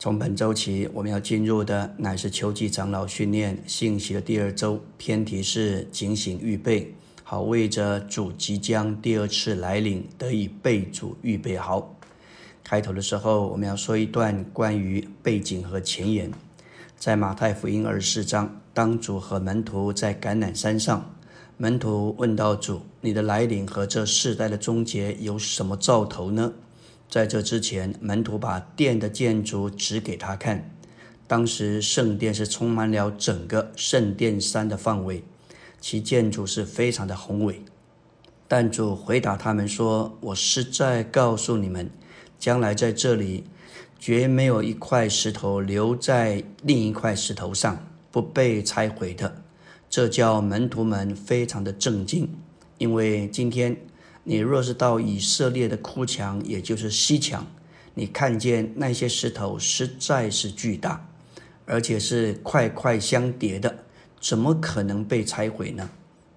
从本周起，我们要进入的乃是秋季长老训练信息的第二周，偏题是警醒预备，好为着主即将第二次来临得以备主预备好。开头的时候，我们要说一段关于背景和前言。在马太福音二十四章，当主和门徒在橄榄山上，门徒问道主：“你的来临和这世代的终结有什么兆头呢？”在这之前，门徒把殿的建筑指给他看。当时圣殿是充满了整个圣殿山的范围，其建筑是非常的宏伟。但主回答他们说：“我实在告诉你们，将来在这里绝没有一块石头留在另一块石头上不被拆毁的。”这叫门徒们非常的震惊，因为今天。你若是到以色列的哭墙，也就是西墙，你看见那些石头实在是巨大，而且是块块相叠的，怎么可能被拆毁呢？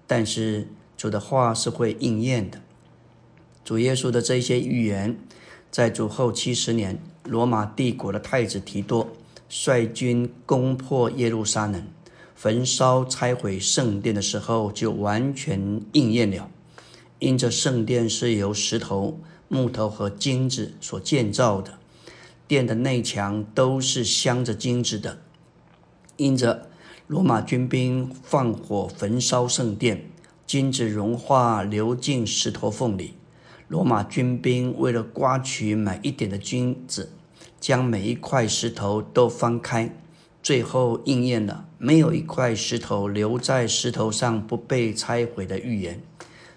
但是主的话是会应验的。主耶稣的这些预言，在主后七十年，罗马帝国的太子提多率军攻破耶路撒冷，焚烧拆毁圣殿的时候，就完全应验了。因着圣殿是由石头、木头和金子所建造的，殿的内墙都是镶着金子的。因着罗马军兵放火焚烧圣殿，金子融化流进石头缝里。罗马军兵为了刮取每一点的金子，将每一块石头都翻开，最后应验了没有一块石头留在石头上不被拆毁的预言。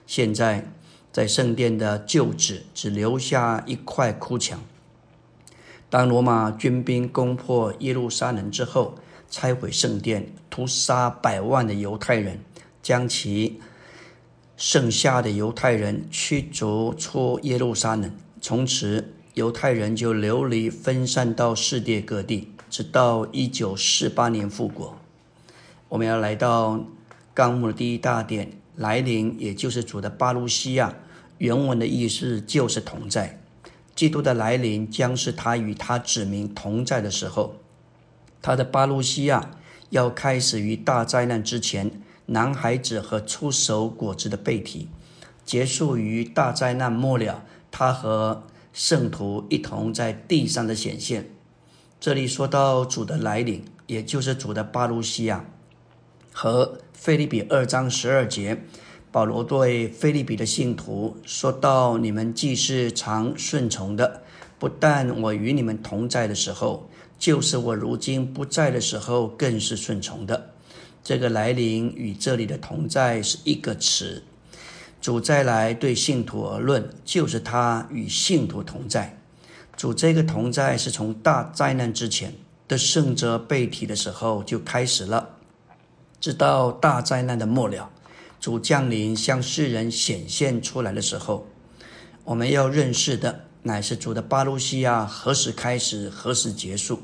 现在，在圣殿的旧址只留下一块哭墙。当罗马军兵攻破耶路撒冷之后，拆毁圣殿，屠杀百万的犹太人，将其剩下的犹太人驱逐出耶路撒冷。从此，犹太人就流离分散到世界各地，直到一九四八年复国。我们要来到纲目的第一大点。来临，也就是主的巴路西亚，原文的意思就是同在。基督的来临将是他与他子民同在的时候。他的巴路西亚要开始于大灾难之前，男孩子和出手果子的背提，结束于大灾难末了，他和圣徒一同在地上的显现。这里说到主的来临，也就是主的巴路西亚。和菲利比二章十二节，保罗对菲利比的信徒说到：“你们既是常顺从的，不但我与你们同在的时候，就是我如今不在的时候，更是顺从的。”这个来临与这里的同在是一个词。主再来对信徒而论，就是他与信徒同在。主这个同在是从大灾难之前的圣者被提的时候就开始了。直到大灾难的末了，主降临向世人显现出来的时候，我们要认识的乃是主的巴路西亚何时开始，何时结束。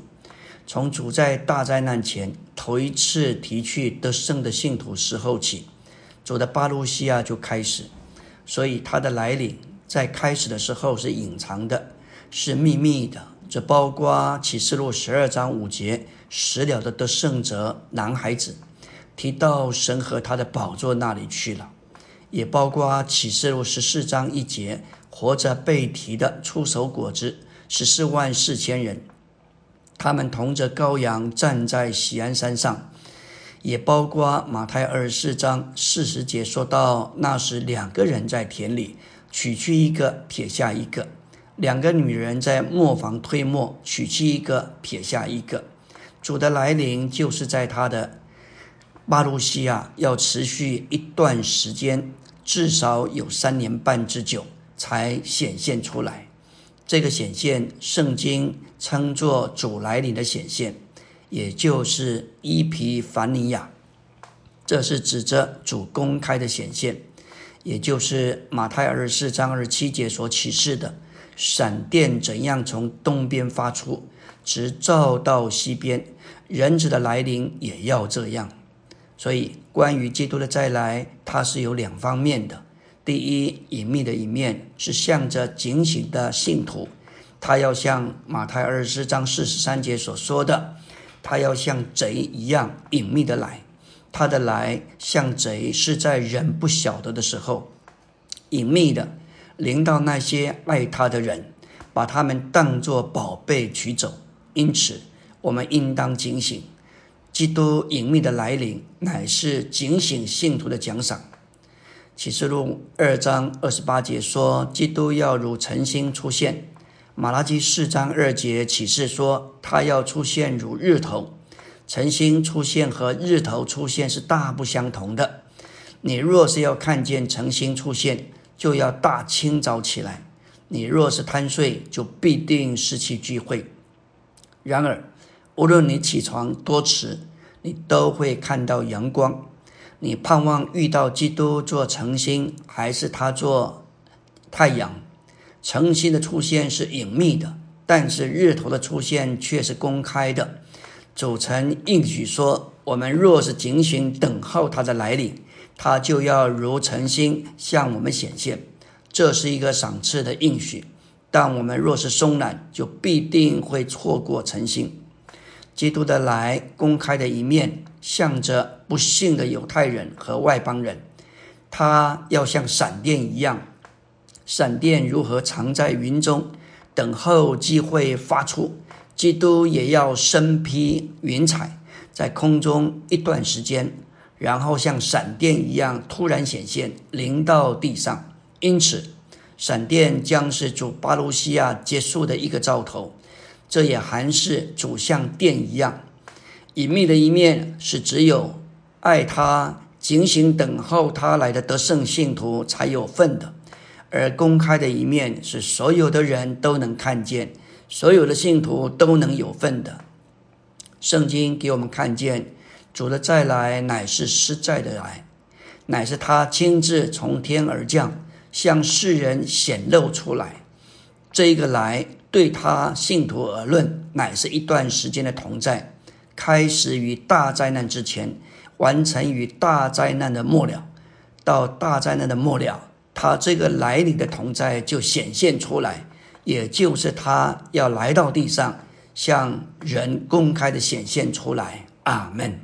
从主在大灾难前头一次提去得胜的信徒时候起，主的巴路西亚就开始。所以他的来临在开始的时候是隐藏的，是秘密的。这包括启示录十二章五节死了的得胜者男孩子。提到神和他的宝座那里去了，也包括启示录十四章一节，活着被提的出手果子十四万四千人，他们同着羔羊站在喜安山上，也包括马太二十四章四十节说到那时两个人在田里取去一个撇下一个，两个女人在磨坊推磨取去一个撇下一个，主的来临就是在他的。巴路西亚要持续一段时间，至少有三年半之久，才显现出来。这个显现，圣经称作主来临的显现，也就是伊皮凡尼亚。这是指着主公开的显现，也就是马太二十四章二十七节所启示的：闪电怎样从东边发出，直照到西边，人子的来临也要这样。所以，关于基督的再来，它是有两方面的。第一，隐秘的一面是向着警醒的信徒，他要像马太二十四章四十三节所说的，他要像贼一样隐秘的来。他的来像贼，是在人不晓得的时候，隐秘的临到那些爱他的人，把他们当作宝贝取走。因此，我们应当警醒。基督隐秘的来临，乃是警醒信徒的奖赏。启示录二章二十八节说，基督要如晨星出现。马拉基四章二节启示说，他要出现如日头。晨星出现和日头出现是大不相同的。你若是要看见晨星出现，就要大清早起来；你若是贪睡，就必定失去聚会。然而，无论你起床多迟，你都会看到阳光。你盼望遇到基督做晨星，还是他做太阳？晨星的出现是隐秘的，但是日头的出现却是公开的。主曾应许说：“我们若是警醒等候他的来临，他就要如晨星向我们显现。”这是一个赏赐的应许。但我们若是松懒，就必定会错过晨星。基督的来，公开的一面，向着不幸的犹太人和外邦人，他要像闪电一样。闪电如何藏在云中，等候机会发出？基督也要身披云彩，在空中一段时间，然后像闪电一样突然显现，临到地上。因此，闪电将是主巴鲁西亚结束的一个兆头。这也还是主像电一样，隐秘的一面是只有爱他、警醒等候他来的得胜信徒才有份的。而公开的一面是所有的人都能看见，所有的信徒都能有份的。圣经给我们看见，主的再来乃是实在的来，乃是他亲自从天而降，向世人显露出来。这一个来对他信徒而论，乃是一段时间的同在，开始于大灾难之前，完成于大灾难的末了。到大灾难的末了。他这个来临的同在就显现出来，也就是他要来到地上，向人公开的显现出来。阿门。